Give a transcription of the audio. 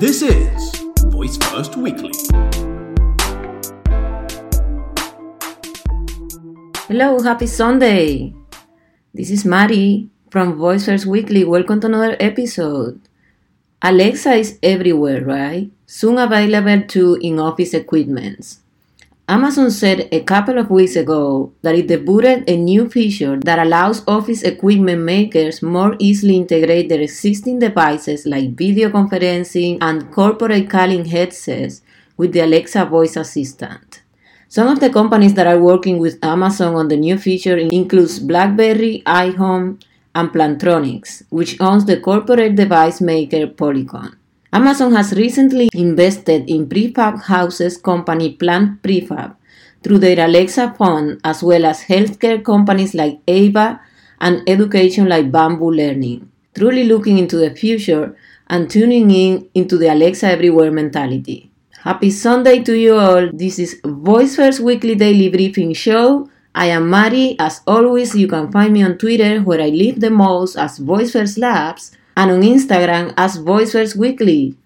This is Voice First Weekly. Hello, happy Sunday. This is Mari from Voice First Weekly. Welcome to another episode. Alexa is everywhere, right? Soon available too in office equipments. Amazon said a couple of weeks ago that it debuted a new feature that allows office equipment makers more easily integrate their existing devices like video conferencing and corporate calling headsets with the Alexa voice assistant. Some of the companies that are working with Amazon on the new feature includes BlackBerry, iHome, and Plantronics, which owns the corporate device maker Polycom. Amazon has recently invested in prefab houses company Plant Prefab through their Alexa fund, as well as healthcare companies like Ava and education like Bamboo Learning, truly looking into the future and tuning in into the Alexa everywhere mentality. Happy Sunday to you all. This is Voice First Weekly Daily Briefing Show. I am Mari. As always, you can find me on Twitter where I live the most as Voice First Labs and on Instagram as Voice First Weekly.